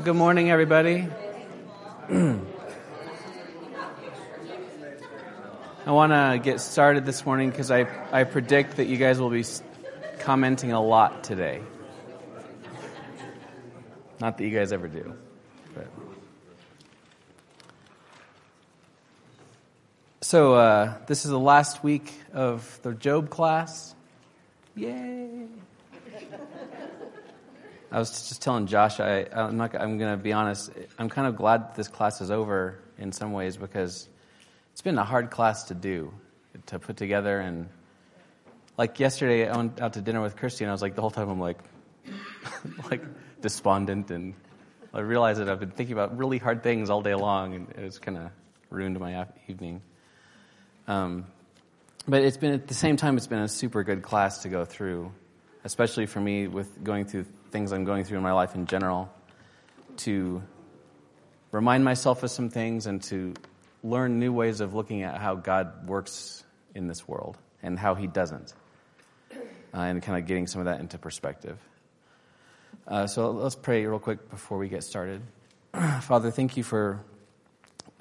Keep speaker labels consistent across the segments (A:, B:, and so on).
A: Well, good morning, everybody. I want to get started this morning because I, I predict that you guys will be commenting a lot today. Not that you guys ever do. But. So, uh, this is the last week of the Job class. Yay! I was just telling Josh, I, I'm not. I'm going to be honest. I'm kind of glad this class is over in some ways because it's been a hard class to do, to put together. And like yesterday, I went out to dinner with Christy, and I was like, the whole time, I'm like, like despondent, and I realized that I've been thinking about really hard things all day long, and it was kind of ruined my evening. Um, but it's been at the same time, it's been a super good class to go through, especially for me with going through things I'm going through in my life in general, to remind myself of some things and to learn new ways of looking at how God works in this world and how He doesn't, uh, and kind of getting some of that into perspective. Uh, so let's pray real quick before we get started. Father, thank you for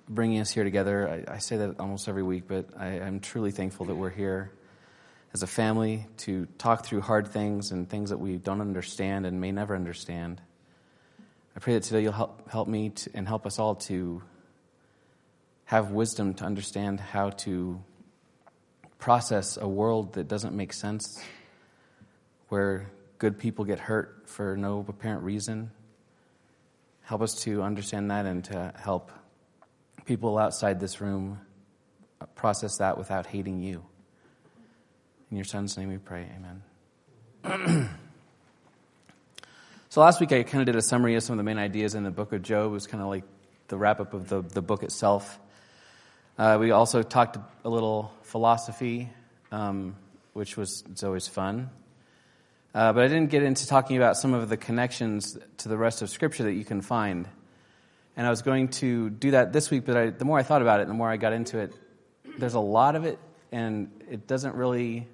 A: bringing us here together. I, I say that almost every week, but I, I'm truly thankful that we're here as a family to talk through hard things and things that we don't understand and may never understand. I pray that today you'll help, help me to, and help us all to have wisdom to understand how to process a world that doesn't make sense, where good people get hurt for no apparent reason. Help us to understand that and to help people outside this room process that without hating you. In your son's name we pray. Amen. so last week I kind of did a summary of some of the main ideas in the book of Job. It was kind of like the wrap up of the, the book itself. Uh, we also talked a little philosophy, um, which was it's always fun. Uh, but I didn't get into talking about some of the connections to the rest of Scripture that you can find. And I was going to do that this week, but I, the more I thought about it, the more I got into it, there's a lot of it, and it doesn't really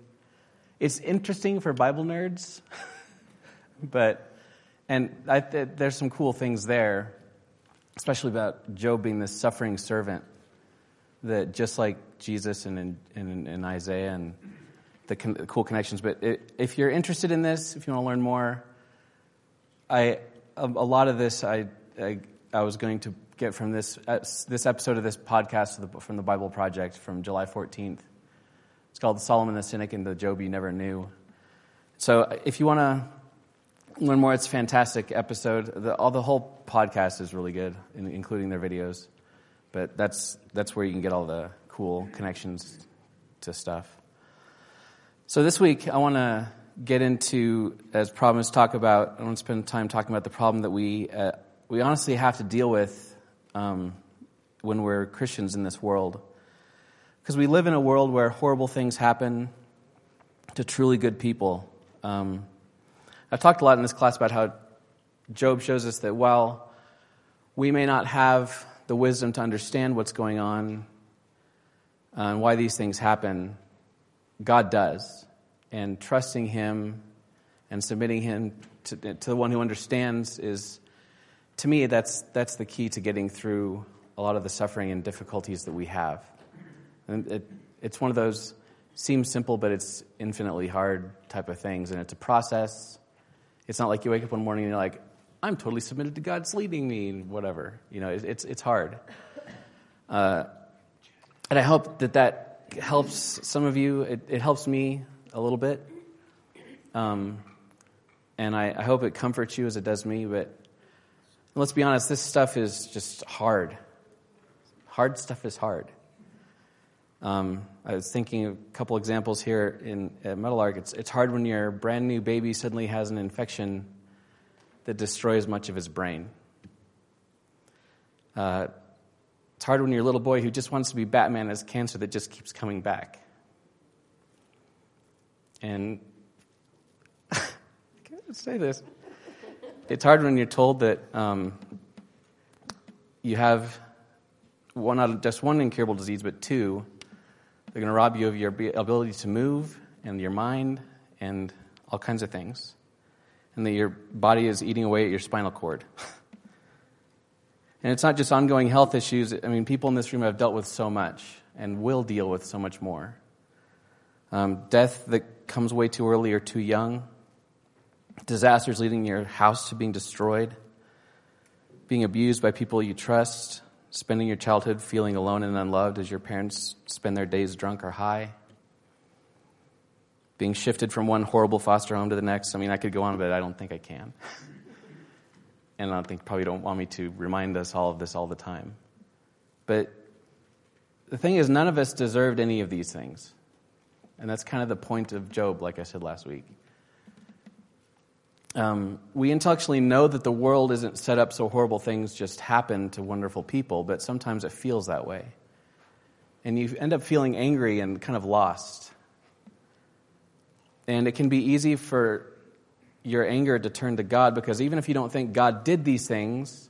A: it's interesting for Bible nerds, but and I, there's some cool things there, especially about Job being this suffering servant. That just like Jesus and in, Isaiah and the, con- cool connections. But it, if you're interested in this, if you want to learn more, I a, a lot of this I, I, I was going to get from this uh, this episode of this podcast from the Bible Project from July 14th. It's called Solomon the Cynic and the Job You Never Knew. So if you want to learn more, it's a fantastic episode. The, all the whole podcast is really good, including their videos. But that's that's where you can get all the cool connections to stuff. So this week I want to get into, as promised, talk about. I want to spend time talking about the problem that we uh, we honestly have to deal with um, when we're Christians in this world. Because we live in a world where horrible things happen to truly good people. Um, I've talked a lot in this class about how Job shows us that while we may not have the wisdom to understand what's going on uh, and why these things happen, God does. And trusting Him and submitting Him to, to the one who understands is, to me, that's, that's the key to getting through a lot of the suffering and difficulties that we have. And it, it's one of those seems simple, but it's infinitely hard type of things. And it's a process. It's not like you wake up one morning and you're like, I'm totally submitted to God's leading me and whatever. You know, it, it's, it's hard. Uh, and I hope that that helps some of you. It, it helps me a little bit. Um, and I, I hope it comforts you as it does me. But let's be honest, this stuff is just hard. Hard stuff is hard. Um, I was thinking of a couple examples here in at Meadowlark. It's, it's hard when your brand new baby suddenly has an infection that destroys much of his brain. Uh, it's hard when your little boy who just wants to be Batman has cancer that just keeps coming back. And I can't say this. It's hard when you're told that um, you have one, not just one incurable disease, but two they're going to rob you of your ability to move and your mind and all kinds of things. And that your body is eating away at your spinal cord. And it's not just ongoing health issues. I mean, people in this room have dealt with so much and will deal with so much more. Um, death that comes way too early or too young, disasters leading your house to being destroyed, being abused by people you trust, spending your childhood feeling alone and unloved as your parents spend their days drunk or high, being shifted from one horrible foster home to the next. I mean, I could go on, but I don't think I can. and I think probably don't want me to remind us all of this all the time. But the thing is, none of us deserved any of these things. And that's kind of the point of Job, like I said last week. Um, we intellectually know that the world isn't set up so horrible things just happen to wonderful people, but sometimes it feels that way. And you end up feeling angry and kind of lost. And it can be easy for your anger to turn to God because even if you don't think God did these things,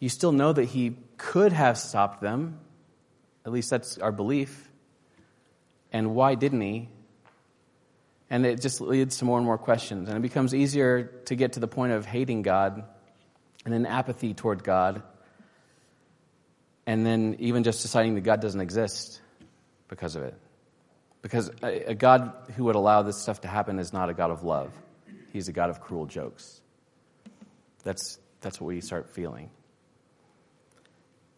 A: you still know that He could have stopped them. At least that's our belief. And why didn't He? And it just leads to more and more questions. And it becomes easier to get to the point of hating God and then apathy toward God. And then even just deciding that God doesn't exist because of it. Because a, God who would allow this stuff to happen is not a God of love, He's a God of cruel jokes. That's, that's what we start feeling.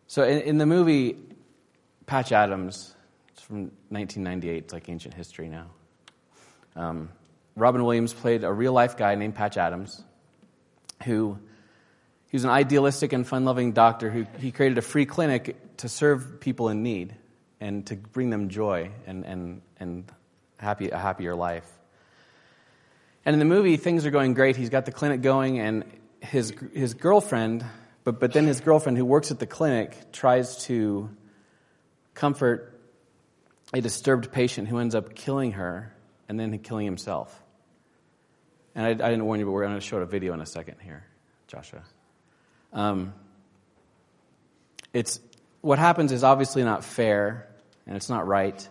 A: So in, in the movie Patch Adams, it's from 1998, it's like ancient history now. Um, Robin Williams played a real life guy named Patch Adams, who he was an idealistic and fun loving doctor who he created a free clinic to serve people in need and to bring them joy and, and, and happy, a happier life. And in the movie, things are going great. He's got the clinic going, and his, his girlfriend, but, but then his girlfriend who works at the clinic tries to comfort a disturbed patient who ends up killing her and then killing himself. And I, I didn't warn you, but we're going to show a video in a second here, Joshua. Um, it's what happens is obviously not fair, and it's not right.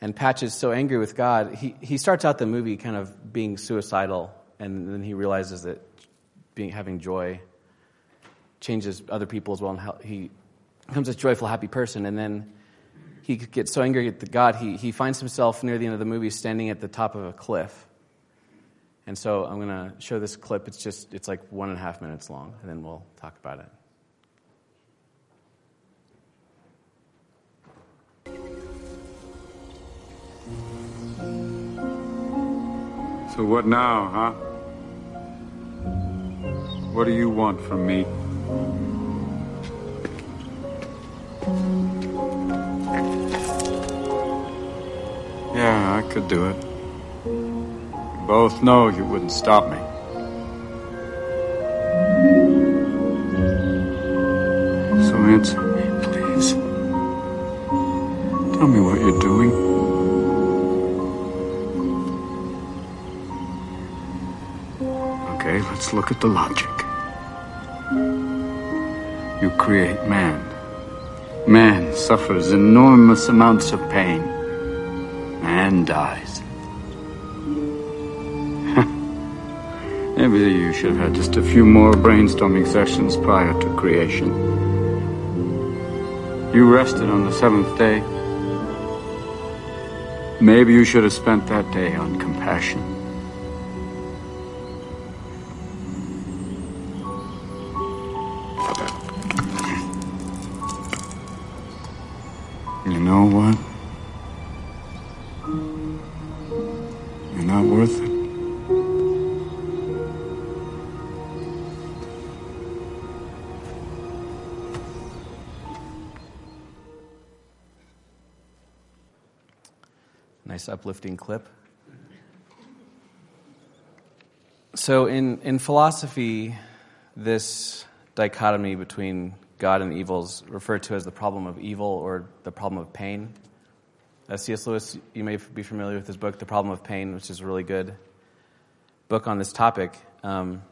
A: And Patch is so angry with God. He, he starts out the movie kind of being suicidal, and then he realizes that being, having joy changes other people as well, and he becomes a joyful, happy person. And then he gets so angry at God, he, he finds himself near the end of the movie standing at the top of a cliff. And so I'm going to show this clip. It's just, it's like one and a half minutes long, and then we'll talk about it.
B: So what now, huh? What do you want from me? I could do it. We both know you wouldn't stop me. So answer me, please. Tell me what you're doing. Okay, let's look at the logic. You create man. Man suffers enormous amounts of pain and dies. Maybe you should have had just a few more brainstorming sessions prior to creation. You rested on the seventh day. Maybe you should have spent that day on compassion.
A: Uplifting clip. So, in, in philosophy, this dichotomy between God and evil is referred to as the problem of evil or the problem of pain. Uh, C.S. Lewis, you may be familiar with his book, The Problem of Pain, which is a really good book on this topic. Um,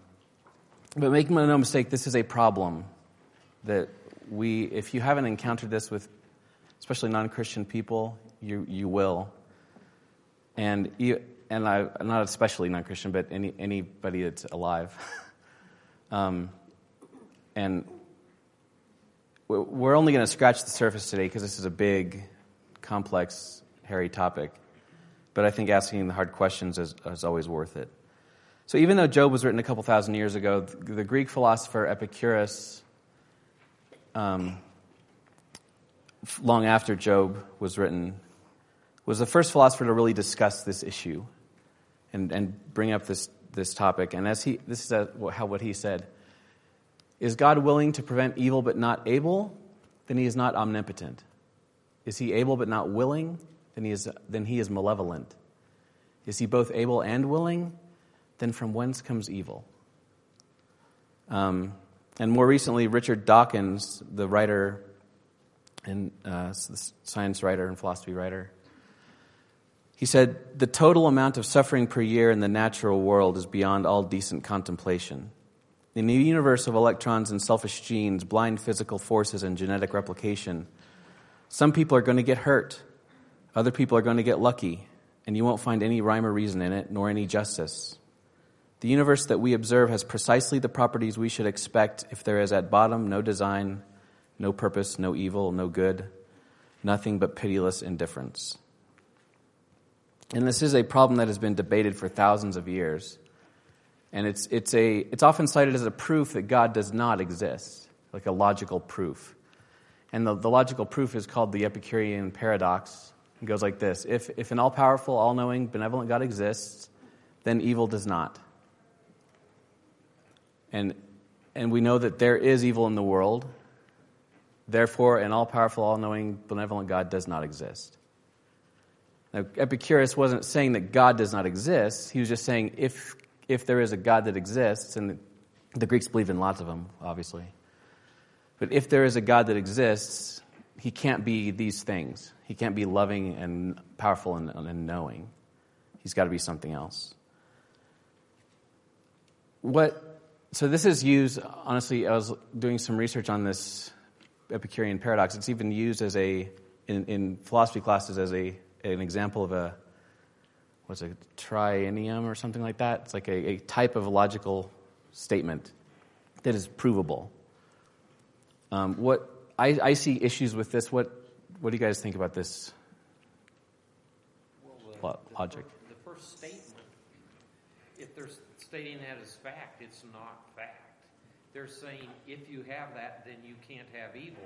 A: but make no mistake, this is a problem that we, if you haven't encountered this with especially non Christian people, you, you will and and I, not especially non-Christian, but any, anybody that's alive. um, and we're only going to scratch the surface today because this is a big, complex, hairy topic. But I think asking the hard questions is, is always worth it. So even though Job was written a couple thousand years ago, the Greek philosopher Epicurus, um, long after Job was written, was the first philosopher to really discuss this issue and, and bring up this, this topic. And as he, this is a, how, what he said Is God willing to prevent evil but not able? Then he is not omnipotent. Is he able but not willing? Then he is, then he is malevolent. Is he both able and willing? Then from whence comes evil? Um, and more recently, Richard Dawkins, the writer and uh, science writer and philosophy writer, he said, The total amount of suffering per year in the natural world is beyond all decent contemplation. In the universe of electrons and selfish genes, blind physical forces, and genetic replication, some people are going to get hurt, other people are going to get lucky, and you won't find any rhyme or reason in it, nor any justice. The universe that we observe has precisely the properties we should expect if there is at bottom no design, no purpose, no evil, no good, nothing but pitiless indifference. And this is a problem that has been debated for thousands of years. And it's, it's, a, it's often cited as a proof that God does not exist, like a logical proof. And the, the logical proof is called the Epicurean paradox. It goes like this If, if an all powerful, all knowing, benevolent God exists, then evil does not. And, and we know that there is evil in the world. Therefore, an all powerful, all knowing, benevolent God does not exist. Now, Epicurus wasn't saying that God does not exist. He was just saying if, if there is a God that exists, and the, the Greeks believe in lots of them, obviously. But if there is a God that exists, he can't be these things. He can't be loving and powerful and, and knowing. He's got to be something else. What, so this is used, honestly, I was doing some research on this Epicurean paradox. It's even used as a, in, in philosophy classes as a an example of a what's a triennium or something like that. It's like a, a type of logical statement that is provable. Um, what I, I, see issues with this. What what do you guys think about this
C: well, the, logic? The, the first statement, if they're stating that as fact, it's not fact. They're saying if you have that, then you can't have evil.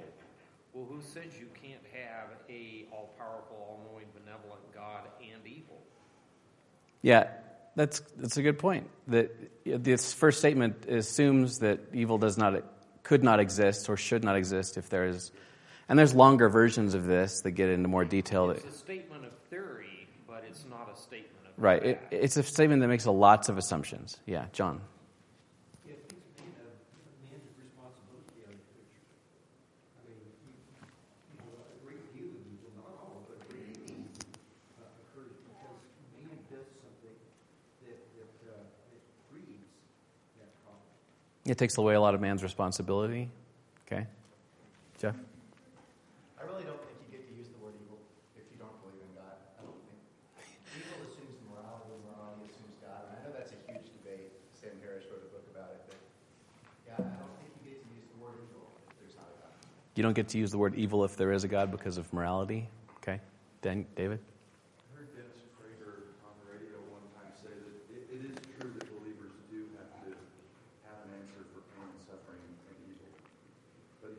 C: Well, who says you can't have a all-powerful, all-knowing, benevolent God and evil?
A: Yeah, that's that's a good point. That this first statement assumes that evil does not could not exist or should not exist if there is, and there's longer versions of this that get into more detail.
C: It's a statement of theory, but it's not a statement of
A: right. It, it's a statement that makes lots of assumptions. Yeah, John. It takes away a lot of man's responsibility. Okay? Jeff?
D: I really don't think you get to use the word evil if you don't believe in God. I don't think. Evil assumes morality, morality assumes God. And I know that's a huge debate. Sam Harris wrote a book about it. But yeah, I don't think you get to use the word evil if there's not a God.
A: You don't get to use the word evil if there is a God because of morality? Okay. Dan, David?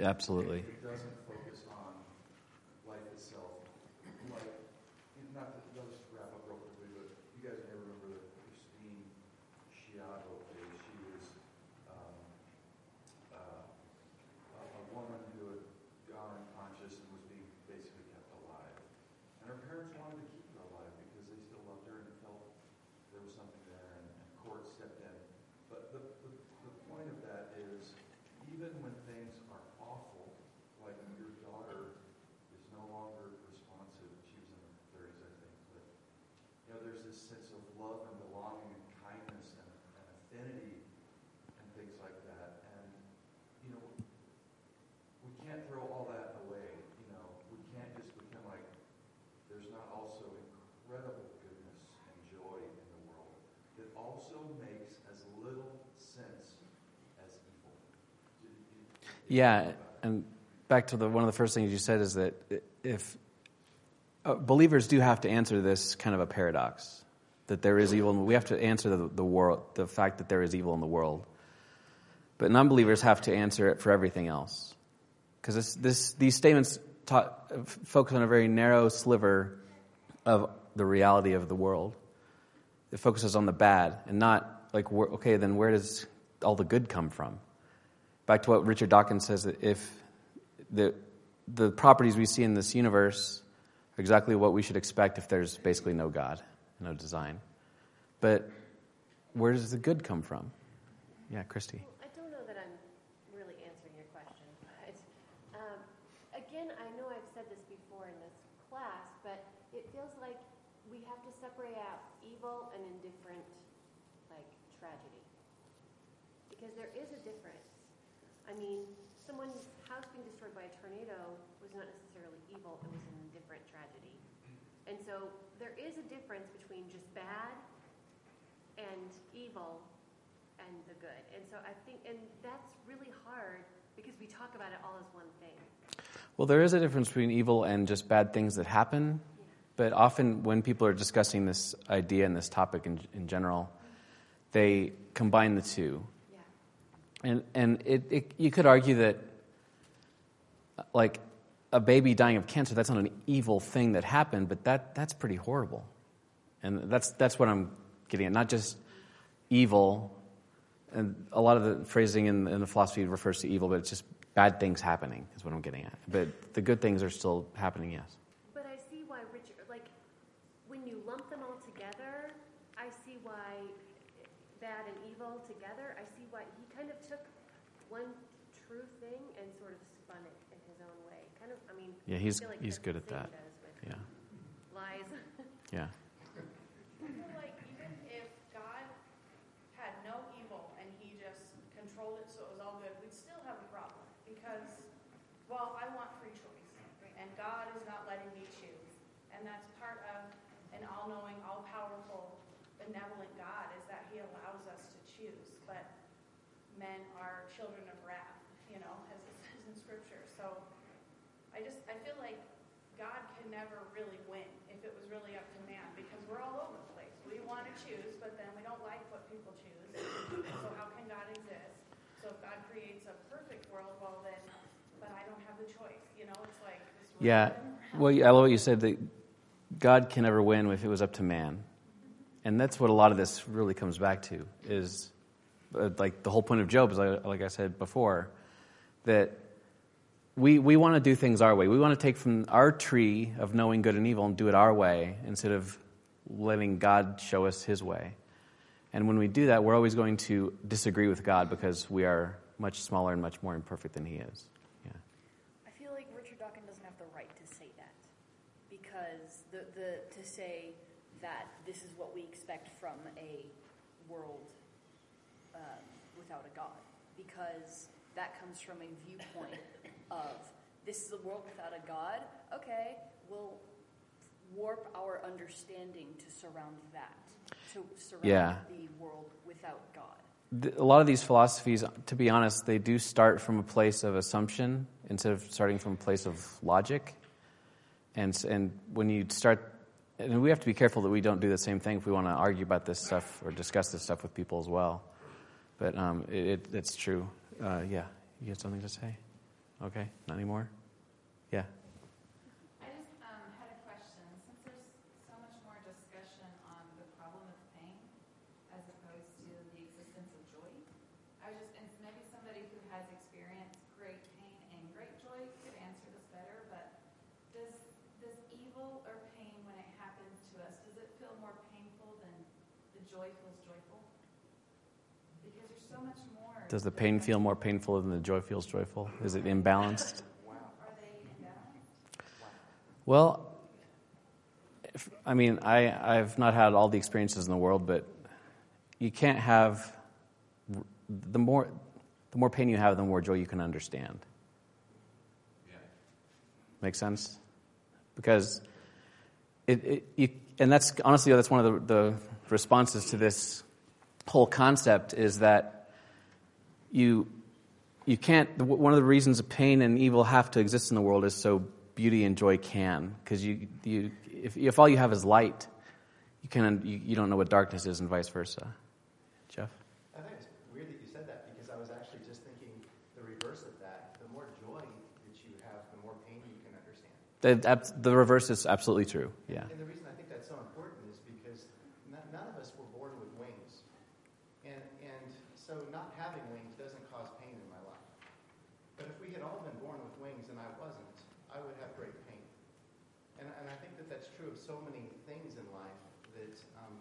A: Absolutely.
E: It doesn't focus on life itself. Like, not to, let's just wrap up real quickly, but you guys may remember the Christine Schiavo case. She was um,
A: Yeah, and back to the one of the first things you said is that if uh, believers do have to answer this kind of a paradox that there is evil, we have to answer the, the world, the fact that there is evil in the world. But non-believers have to answer it for everything else, because these statements focus on a very narrow sliver of the reality of the world. It focuses on the bad and not like, okay, then where does all the good come from? Back to what Richard Dawkins says that if the, the properties we see in this universe are exactly what we should expect if there's basically no God, no design. But where does the good come from? Yeah, Christy.
F: I don't know that I'm really answering your question. But, um, again, I know I've said this before in this class, but it feels like we have to separate out evil and indifferent, like tragedy, because there is a difference. I mean, someone's house being destroyed by a tornado was not necessarily evil, it was an indifferent tragedy. And so there is a difference between just bad and evil and the good. And so I think, and that's really hard because we talk about it all as one thing.
A: Well, there is a difference between evil and just bad things that happen. But often, when people are discussing this idea and this topic in, in general, they combine the two. And, and it, it, you could argue that, like, a baby dying of cancer, that's not an evil thing that happened, but that, that's pretty horrible. And that's, that's what I'm getting at. Not just evil, and a lot of the phrasing in, in the philosophy refers to evil, but it's just bad things happening, is what I'm getting at. But the good things are still happening, yes.
F: But I see why Richard, like, when you lump them all together, I see why bad and evil together, I see why he kind of took one true thing and sort of spun it in his own way. Kind of, I mean,
A: yeah, he's
F: like
A: he's good at that.
F: Yeah. Lies.
A: yeah.
G: I feel like even if God had no evil and He just controlled it so it was all good, we'd still have a problem because, well, I want free choice, and God is not letting me choose, and that's part of an all-knowing, all-powerful, benevolent God is that He allows us to choose, but men are children of wrath, you know, as it says in Scripture. So I just, I feel like God can never really win if it was really up to man because we're all over the place. We want to choose, but then we don't like what people choose. So how can God exist? So if God creates a perfect world, well then, but I don't have the choice. You know, it's like
A: Yeah. Well, I love what you said that God can never win if it was up to man. And that's what a lot of this really comes back to is Uh, like the whole point of Job is, like I said before, that we, we want to do things our way. We want to take from our tree of knowing good and evil and do it our way instead of letting God show us his way. And when we do that, we're always going to disagree with God because we are much smaller and much more imperfect than he is. Yeah.
H: I feel like Richard Dawkins doesn't have the right to say that because the, the to say that this is what we expect from a world um, without a God because that comes from a viewpoint of this is a world without a God. Okay, we'll warp our understanding to surround that, to surround
A: Yeah.
H: the world without God.
A: a lot of these philosophies, to be honest, they do start from a place of assumption instead of starting from a place of logic. And and when you start, and we have to be careful that we don't do the same thing if we want to argue about this stuff or discuss this stuff with people as well. But um, it, it, it's true. Uh, yeah, you had something to say? Okay, not anymore. Yeah.
I: I just um, had a question. Since there's so much more discussion on the problem of pain as opposed to the existence of joy, I was just, and maybe somebody who has experienced great pain and great joy could answer this better, but does, does evil or pain, when it happens to us, does it feel more painful than the joy feels joyful? Because there's so much more.
A: Does the pain feel more painful than the joy feels joyful? Is it imbalanced?
I: Are they imbalanced?
A: Well, if, I mean, I, I've not had all the experiences in the world, but you can't have the more the more pain you have, the more joy you can understand. Make sense? Because it, it you, and that's honestly that's one of the, the responses to this whole concept is that you you can't. One of the reasons pain and evil have to exist in the world is so beauty and joy can. Because you, you, if, if all you have is light, you can you, you don't know what darkness is, and vice versa. Jeff.
D: I think it's weird that you said that because I was actually just thinking the reverse of that. The more joy that you have, the more pain you can understand.
A: The, the reverse is absolutely true. Yeah.
D: And the reason I think that's so important is because n- none of us were born with wings. And, and so not having wings doesn't cause pain in my life. But if we had all been born with wings and I wasn't, I would have great pain. And, and I think that that's true of so many things in life that um,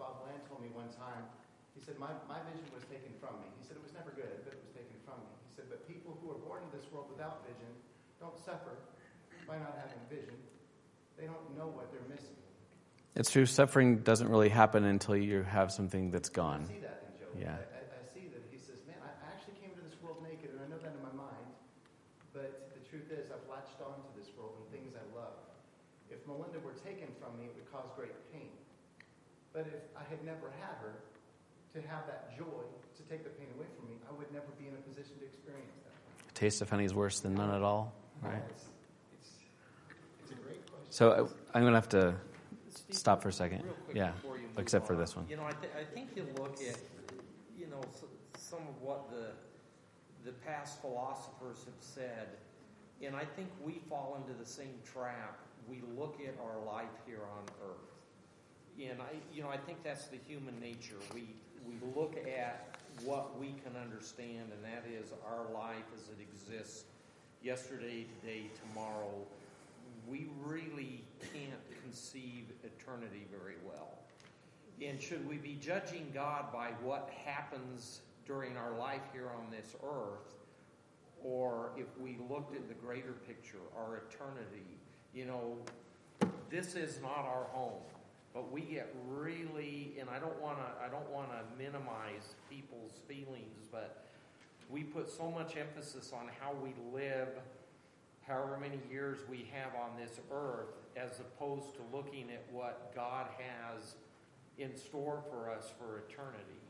D: Bob Bland told me one time, he said, my, my vision was taken from me. He said it was never good, but it was taken from me. He said, but people who are born into this world without vision don't suffer by not having vision. They don't know what they're missing.
A: It's true. Suffering doesn't really happen until you have something that's gone.
D: see that in Job.
A: Yeah.
D: I, I, I see that he says, man, I, I actually came into this world naked, and I know that in my mind. But the truth is, I've latched on to this world and things I love. If Melinda were taken from me, it would cause great pain. But if I had never had her to have that joy, to take the pain away from me, I would never be in a position to experience that.
A: Taste of honey is worse than none at all. Right.
D: It's, it's, it's a great question.
A: So uh, I'm going to have to
C: Steve,
A: stop for a second.
C: real quick
A: Yeah.
C: before you move
A: Except for this one.
C: You know, I, th- I think you look at, you know, s- some of what the the past philosophers have said, and I think we fall into the same trap. We look at our life here on earth, and I, you know, I think that's the human nature. We we look at what we can understand, and that is our life as it exists, yesterday, today, tomorrow. We really can't conceive eternity very well. And should we be judging God by what happens during our life here on this earth, or if we looked at the greater picture, our eternity? You know, this is not our home, but we get really, and I don't want to, I don't want to minimize people's feelings, but we put so much emphasis on how we live, however many years we have on this earth, as opposed to looking at what God has in store for us for eternity.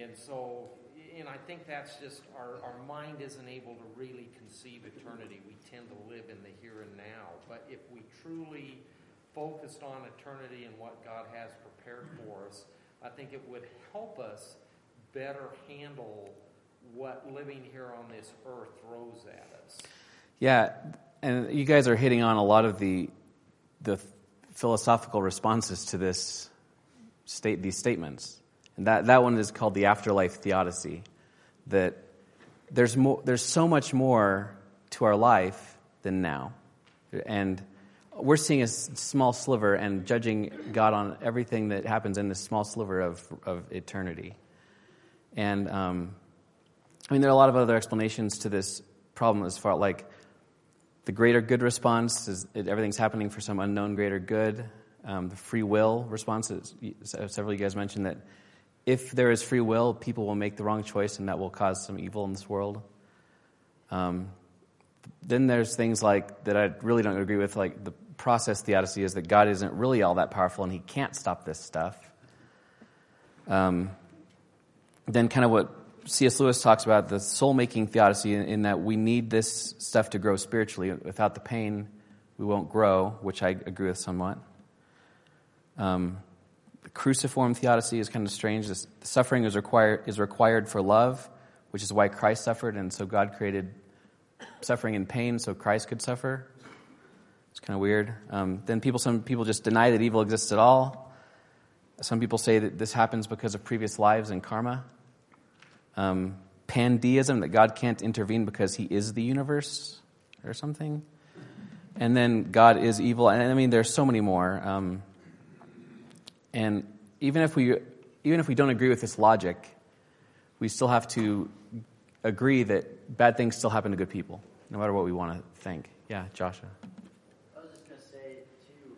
C: And so, and I think that's just our, our mind isn't able to really conceive eternity. We tend to live in the here and now. But if we truly focused on eternity and what God has prepared for us, I think it would help us better handle what living here on this earth throws at us.
A: Yeah, and you guys are hitting on a lot of the the philosophical responses to this state these statements. And that, that one is called the afterlife theodicy. That there's more there's so much more to our life than now. And we're seeing a small sliver and judging God on everything that happens in this small sliver of, of eternity. And um, I mean, there are a lot of other explanations to this problem as far like the greater good response is everything's happening for some unknown greater good. Um, the free will response, is, several of you guys mentioned that if there is free will, people will make the wrong choice and that will cause some evil in this world. Um, then there's things like that I really don't agree with, like the process theodicy is that God isn't really all that powerful and he can't stop this stuff. Um, then, kind of what C.S. Lewis talks about the soul making theodicy, in, in that we need this stuff to grow spiritually. Without the pain, we won't grow, which I agree with somewhat. Um, the cruciform theodicy is kind of strange. This, suffering is required, is required for love, which is why Christ suffered, and so God created suffering and pain so Christ could suffer. It's kind of weird. Um, then people, some people just deny that evil exists at all. Some people say that this happens because of previous lives and karma. Um, pandeism, that God can't intervene because he is the universe or something. And then God is evil. And I mean, there's so many more. Um, and even if we even if we don't agree with this logic, we still have to agree that bad things still happen to good people, no matter what we want to think. Yeah, Joshua.
J: I was just gonna say too,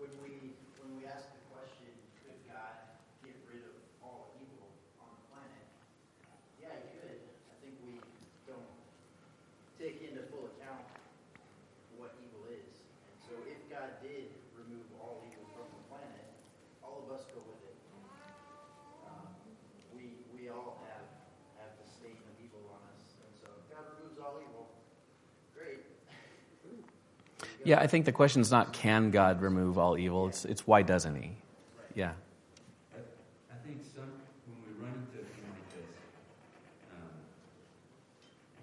J: when we when we ask the question, could God get rid of all evil on the planet? Yeah, he could. I think we don't take into full account what evil is. And so if God did remove all evil from the planet, all of us go with it. Um, we we all have have the state
A: Yeah, I think the question is not can God remove all evil. It's it's why doesn't He? Yeah.
K: I, I think some when we run into like this, um,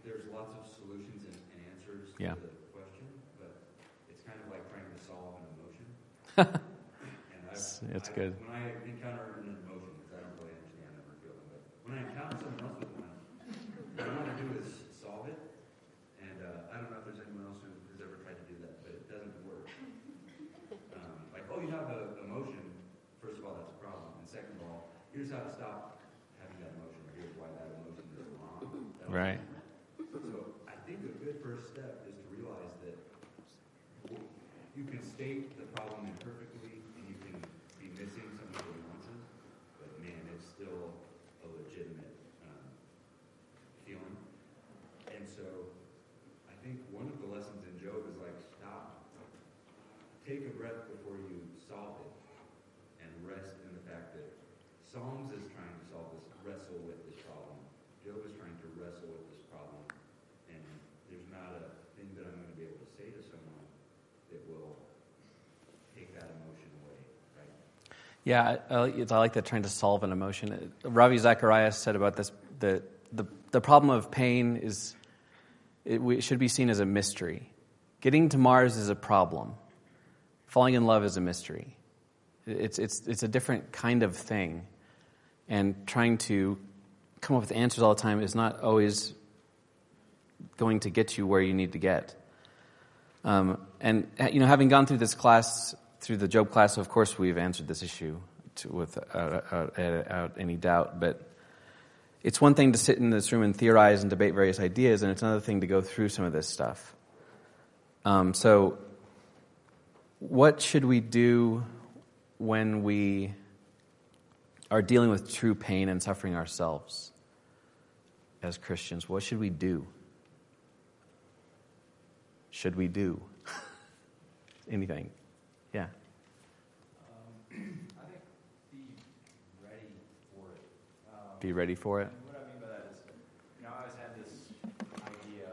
K: there's lots of solutions and, and answers
A: Yeah.
K: to the question, but it's kind of like trying to solve an emotion.
A: It's-
K: I-
A: good.
K: When I encounter an emotion, because I don't really understand them or feel them, but when I encounter someone else with one, what I want to do is solve it. And uh, I don't know if there's anyone else who has ever tried to do that, but it doesn't work. Um, like, oh, you have an emotion. First of all, that's a problem. And second of here's how to stop having that emotion. Here's why that emotion is wrong. That
A: Right.
K: So I think a good first step is to realize that you can state the problem imperfectly and you can be missing some of the nuances, but man, it's still a legitimate um, feeling. And so I think one of the lessons in Job is like, stop. Take a breath before you solve it and rest in the fact that Psalms is trying to solve this, wrestle with this problem. Job is trying to wrestle with this problem. And there's not a thing that I'm going to be able to say to someone that will take that emotion away, right?
A: Yeah, I, like- that trying to solve an emotion. Ravi Zacharias said about this the, the, the problem of pain is it, it should be seen as a mystery. Getting to Mars is a problem. Falling in love is a mystery. It's, it's, it's a different kind of thing. And trying to come up with answers all the time is not always going to get you where you need to get. Um, and you know, having gone through this class, through the Job class, of course, we've answered this issue to, without out any doubt. But it's one thing to sit in this room and theorize and debate various ideas, and it's another thing to go through some of this stuff. Um, so, what should we do when we are dealing with true pain and suffering ourselves as Christians? What should we do? should we do? Anything? Yeah.
L: Um, I think be ready for it. Um,
A: Be ready for it.
L: and What I mean by that is, you know, I always had this idea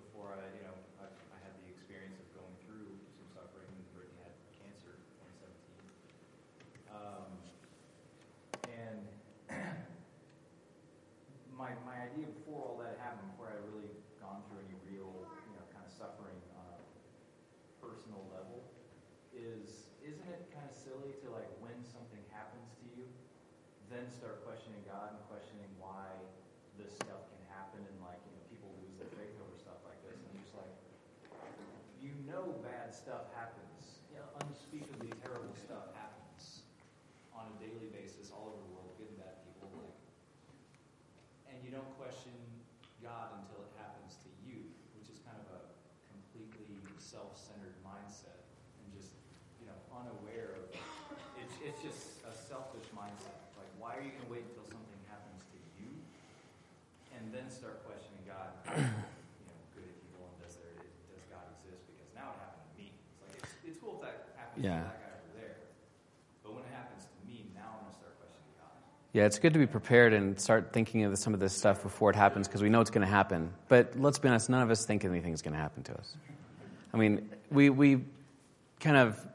L: before I, you know, I, I had the experience of going through some suffering. Brittany had cancer in 2017. Um, and my, my idea before all that happened, before I really gone through any real, you know, kind of suffering on a personal level, is isn't it kind of silly to like when something happens to you, then start questioning God and questioning why this stuff can happen and like you know people lose their faith over stuff like this and you're just like you know stuff happens, you know, unspeakably terrible stuff happens on a daily basis all over the world, good and bad people like and you don't question God until it happens to you, which is kind of a completely self-centered mindset and just you know unaware of it's it's just a selfish mindset. Like why are you going to wait until something happens to you and then start questioning God? you know, good and evil, and does there does God exist? Because now it happened to me. It's like it's, it's cool if that happens
A: Yeah.
L: to that guy over there, but when it happens to me, now I'm going to start questioning God.
A: Yeah, it's good to be prepared and start thinking of some of this stuff before it happens because we know it's going to happen. But let's be honest, none of us think anything's going to happen to us. I mean, we, we kind of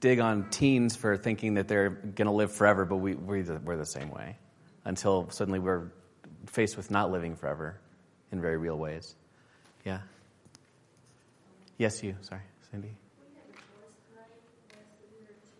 A: dig on teens for thinking that they're going to live forever, but we, we're, the, we're the same way until suddenly we're faced with not living forever in very real ways. Yeah? Yes, you. Sorry, Cindy.
M: We had a choice tonight as we were to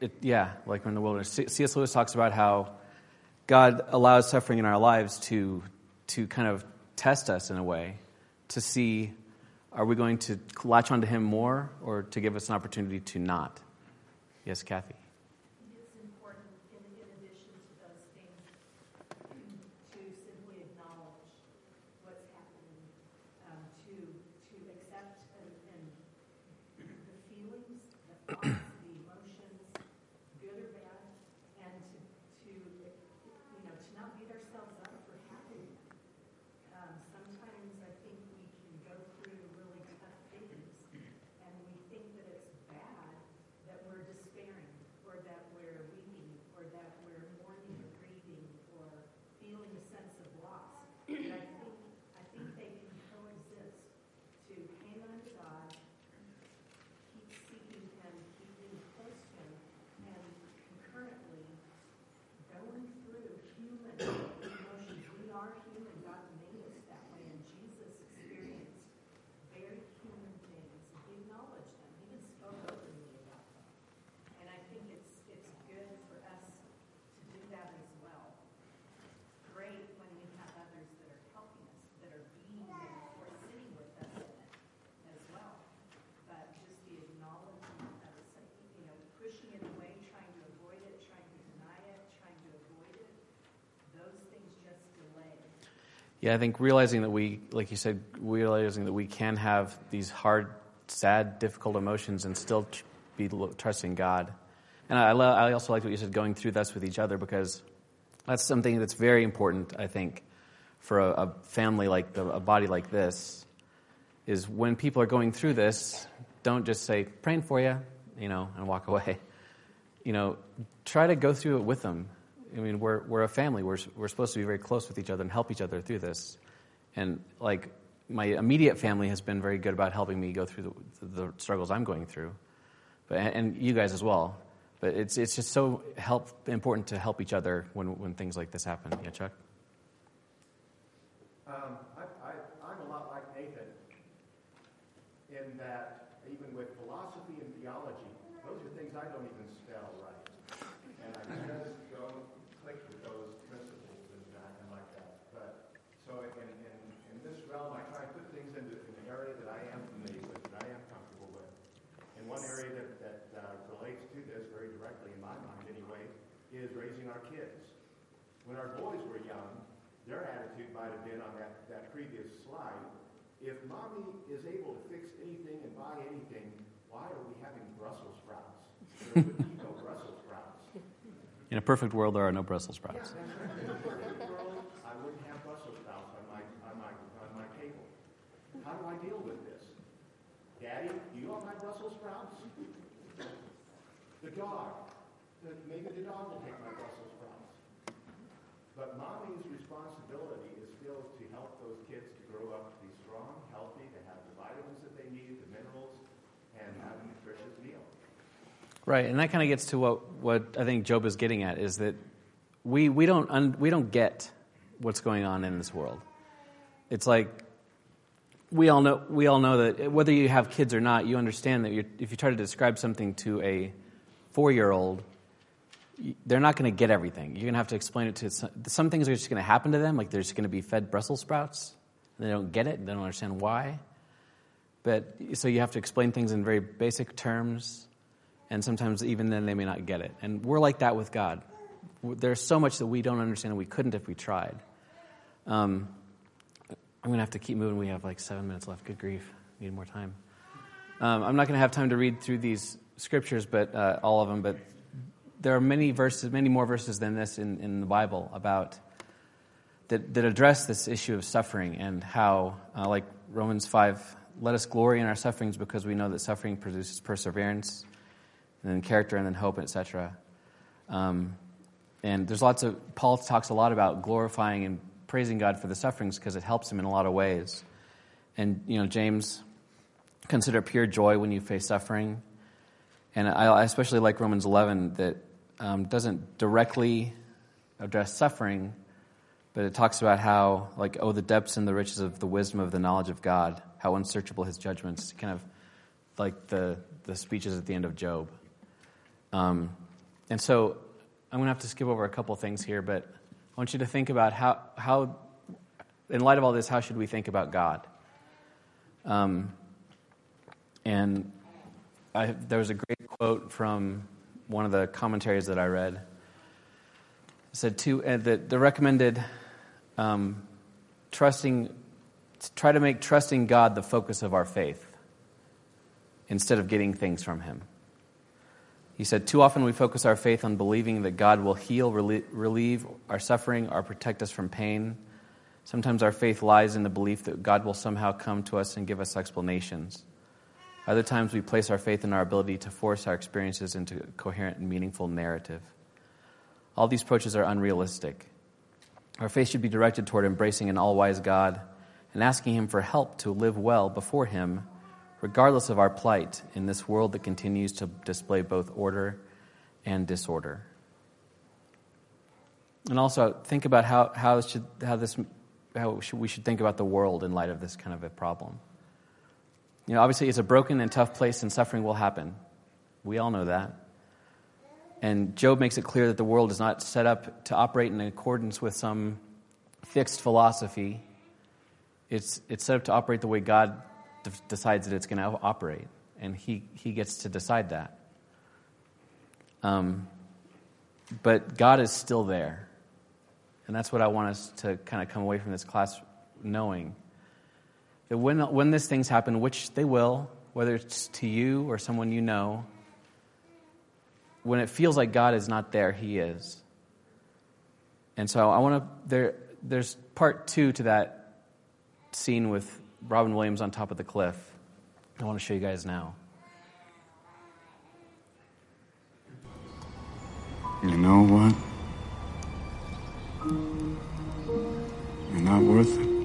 A: it, yeah, like we're in the wilderness. C.S. Lewis talks about how God allows suffering in our lives to to kind of test us in a way, to see are we going to latch onto Him more, or to give us an opportunity to not. Yes, Kathy. Yeah, I think realizing that we, like you said, realizing that we can have these hard, sad, difficult emotions and still tr- be trusting God. And I, lo- I also like what you said, going through this with each other, because that's something that's very important, I think, for a, a family like the, a body like this. Is when people are going through this, don't just say praying for you, you know, and walk away. You know, try to go through it with them. I mean, we're we're a family. We're we're supposed to be very close with each other and help each other through this. And like my immediate family has been very good about helping me go through the, the struggles I'm going through, but and you guys as well. But it's it's just so help important to help each other when when things like this happen. Yeah, Chuck.
N: Um, I, I, I'm a lot like Nathan in that even with philosophy and theology, those are things I don't even spell right. And I just don't click with those principles and, uh, and like that. But so in, in, in this realm, I try and put things into in an area that I am familiar with, that I am comfortable with. And one area that, that uh, relates to this very directly, in my mind anyway, is raising our kids. When our boys were young, their attitude might have been on that, that previous slide, if mommy is able to fix anything and buy anything, why are we having Brussels sprouts? There would be no Brussels sprouts.
A: In a perfect world, there are no Brussels sprouts.
N: right. In a perfect world, I wouldn't have Brussels sprouts on my, on my, on my table. How do I deal with this? Daddy, do you want my Brussels sprouts? The dog. Maybe the dog will take my Brussels sprouts. But mommy's responsibility is still to help those kids to grow up to be strong, healthy, to have the vitamins that they need, the minerals, and have a nutritious meal.
A: Right, and that kind of gets to what, what I think Job is getting at is that we, we, don't un, we don't get what's going on in this world. It's like we all know, we all know that whether you have kids or not, you understand that if you try to describe something to a four year old, they're not going to get everything. You're going to have to explain it to some, some things are just going to happen to them, like they're just going to be fed Brussels sprouts. And they don't get it, they don't understand why. But so you have to explain things in very basic terms, and sometimes even then they may not get it. And we're like that with God. There's so much that we don't understand, and we couldn't if we tried. Um, I'm going to have to keep moving. We have like seven minutes left. Good grief. Need more time. Um, I'm not going to have time to read through these scriptures, but uh, all of them. But there are many verses, many more verses than this in, in the Bible about that, that address this issue of suffering and how, uh, like Romans 5, let us glory in our sufferings because we know that suffering produces perseverance, and then character, and then hope, etc. Um, and there's lots of, Paul talks a lot about glorifying and praising God for the sufferings because it helps him in a lot of ways. And, you know, James, consider pure joy when you face suffering. And I, especially like Romans 11 that um, doesn't directly address suffering, but it talks about how, like, oh, the depths and the riches of the wisdom of the knowledge of God, how unsearchable his judgments, kind of like the, the speeches at the end of Job. Um, and so I'm going to have to skip over a couple things here, but I want you to think about how, how in light of all this, how should we think about God? Um, and I, there was a great quote from one of the commentaries that I read. It said to, uh, that the recommended um, trusting, try to make trusting God the focus of our faith instead of getting things from Him. He said, Too often we focus our faith on believing that God will heal, relieve our suffering, or protect us from pain. Sometimes our faith lies in the belief that God will somehow come to us and give us explanations. Other times we place our faith in our ability to force our experiences into a coherent and meaningful narrative. All these approaches are unrealistic. Our faith should be directed toward embracing an all wise God and asking Him for help to live well before Him, regardless of our plight in this world that continues to display both order and disorder. And also, think about how, how, should, how, this, how should, we should think about the world in light of this kind of a problem. You know, obviously, it's a broken and tough place, and suffering will happen. We all know that. And Job makes it clear that the world is not set up to operate in accordance with some fixed philosophy. It's, it's set up to operate the way God d- decides that it's going to operate, and he, he gets to decide that. Um, but God is still there. And that's what I want us to kind of come away from this class knowing that when, when these things happen, which they will, whether it's to you or someone you know, when it feels like God is not there, He is. And so I want to, there, there's part two to that scene with Robin Williams on top of the cliff. I want to show you guys now.
B: You know what? You're not worth it.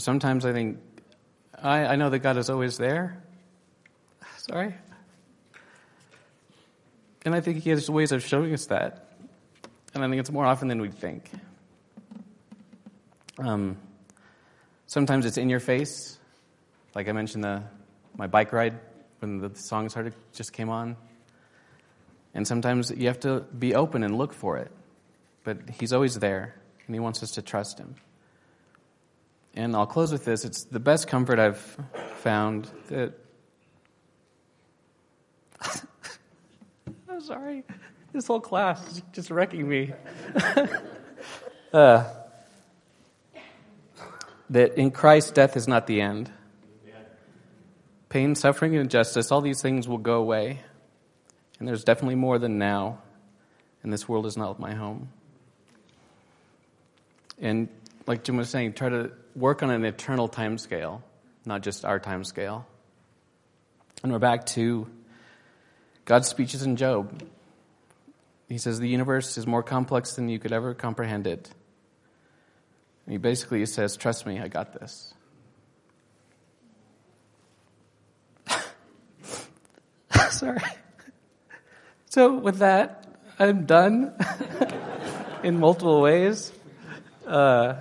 A: So sometimes I think, I, I know that God is always there. Sorry. And I think He has ways of showing us that. And I think it's more often than we think. Um, sometimes it's in your face. Like I mentioned, the, my bike ride when the song started just came on. And sometimes you have to be open and look for it. But He's always there, and He wants us to trust Him. And I'll close with this. It's the best comfort I've found that. I'm sorry. This whole class is just wrecking me. uh, that in Christ, death is not the end. Pain, suffering, and injustice, all these things will go away. And there's definitely more than now. And this world is not my home. And like Jim was saying, try to work on an eternal time scale, not just our time scale. And we're back to God's speeches in Job. He says the universe is more complex than you could ever comprehend it. And he basically says, Trust me, I got this. Sorry. So, with that, I'm done in multiple ways. Uh,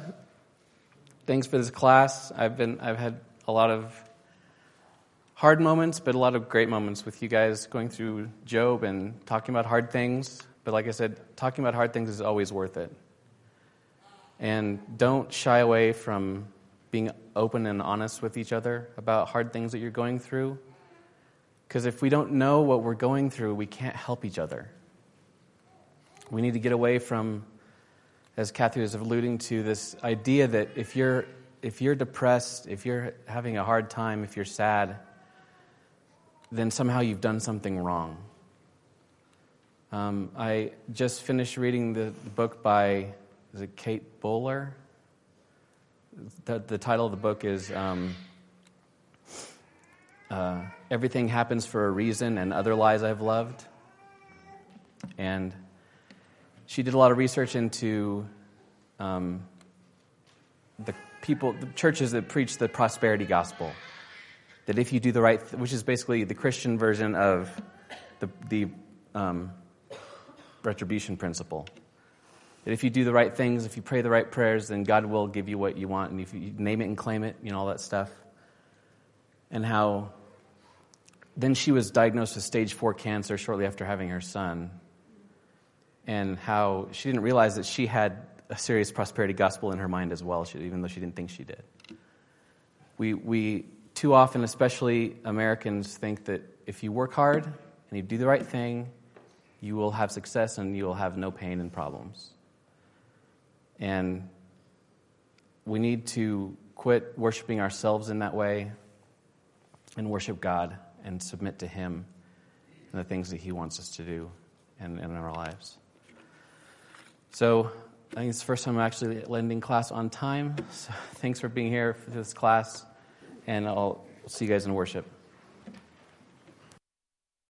A: thanks for this class. I've been I've had a lot of hard moments, but a lot of great moments with you guys going through Job and talking about hard things. But like I said, talking about hard things is always worth it. And don't shy away from being open and honest with each other about hard things that you're going through. Because if we don't know what we're going through, we can't help each other. We need to get away from as Kathy was alluding to, this idea that if you're, if you're depressed, if you're having a hard time, if you're sad, then somehow you've done something wrong. Um, I just finished reading the book by, is it Kate Bowler? The, the title of the book is um, uh, Everything Happens for a Reason and Other Lies I've Loved. And she did a lot of research into um, the people, the churches that preach the prosperity gospel. That if you do the right, which is basically the Christian version of the, the um, retribution principle. That if you do the right things, if you pray the right prayers, then God will give you what you want, and if you name it and claim it, you know all that stuff. And how then she was diagnosed with stage four cancer shortly after having her son, and how she didn't realize that she had a serious prosperity gospel in her mind as well, even though she didn't think she did. We, we too often, especially Americans, think that if you work hard and you do the right thing, you will have success and you will have no pain and problems. And we need to quit worshiping ourselves in that way and worship God and submit to Him and the things that He wants us to do in, in our lives. So I think it's the first time I'm actually lending class on time. So thanks for being here for this class, and I'll see you guys in worship.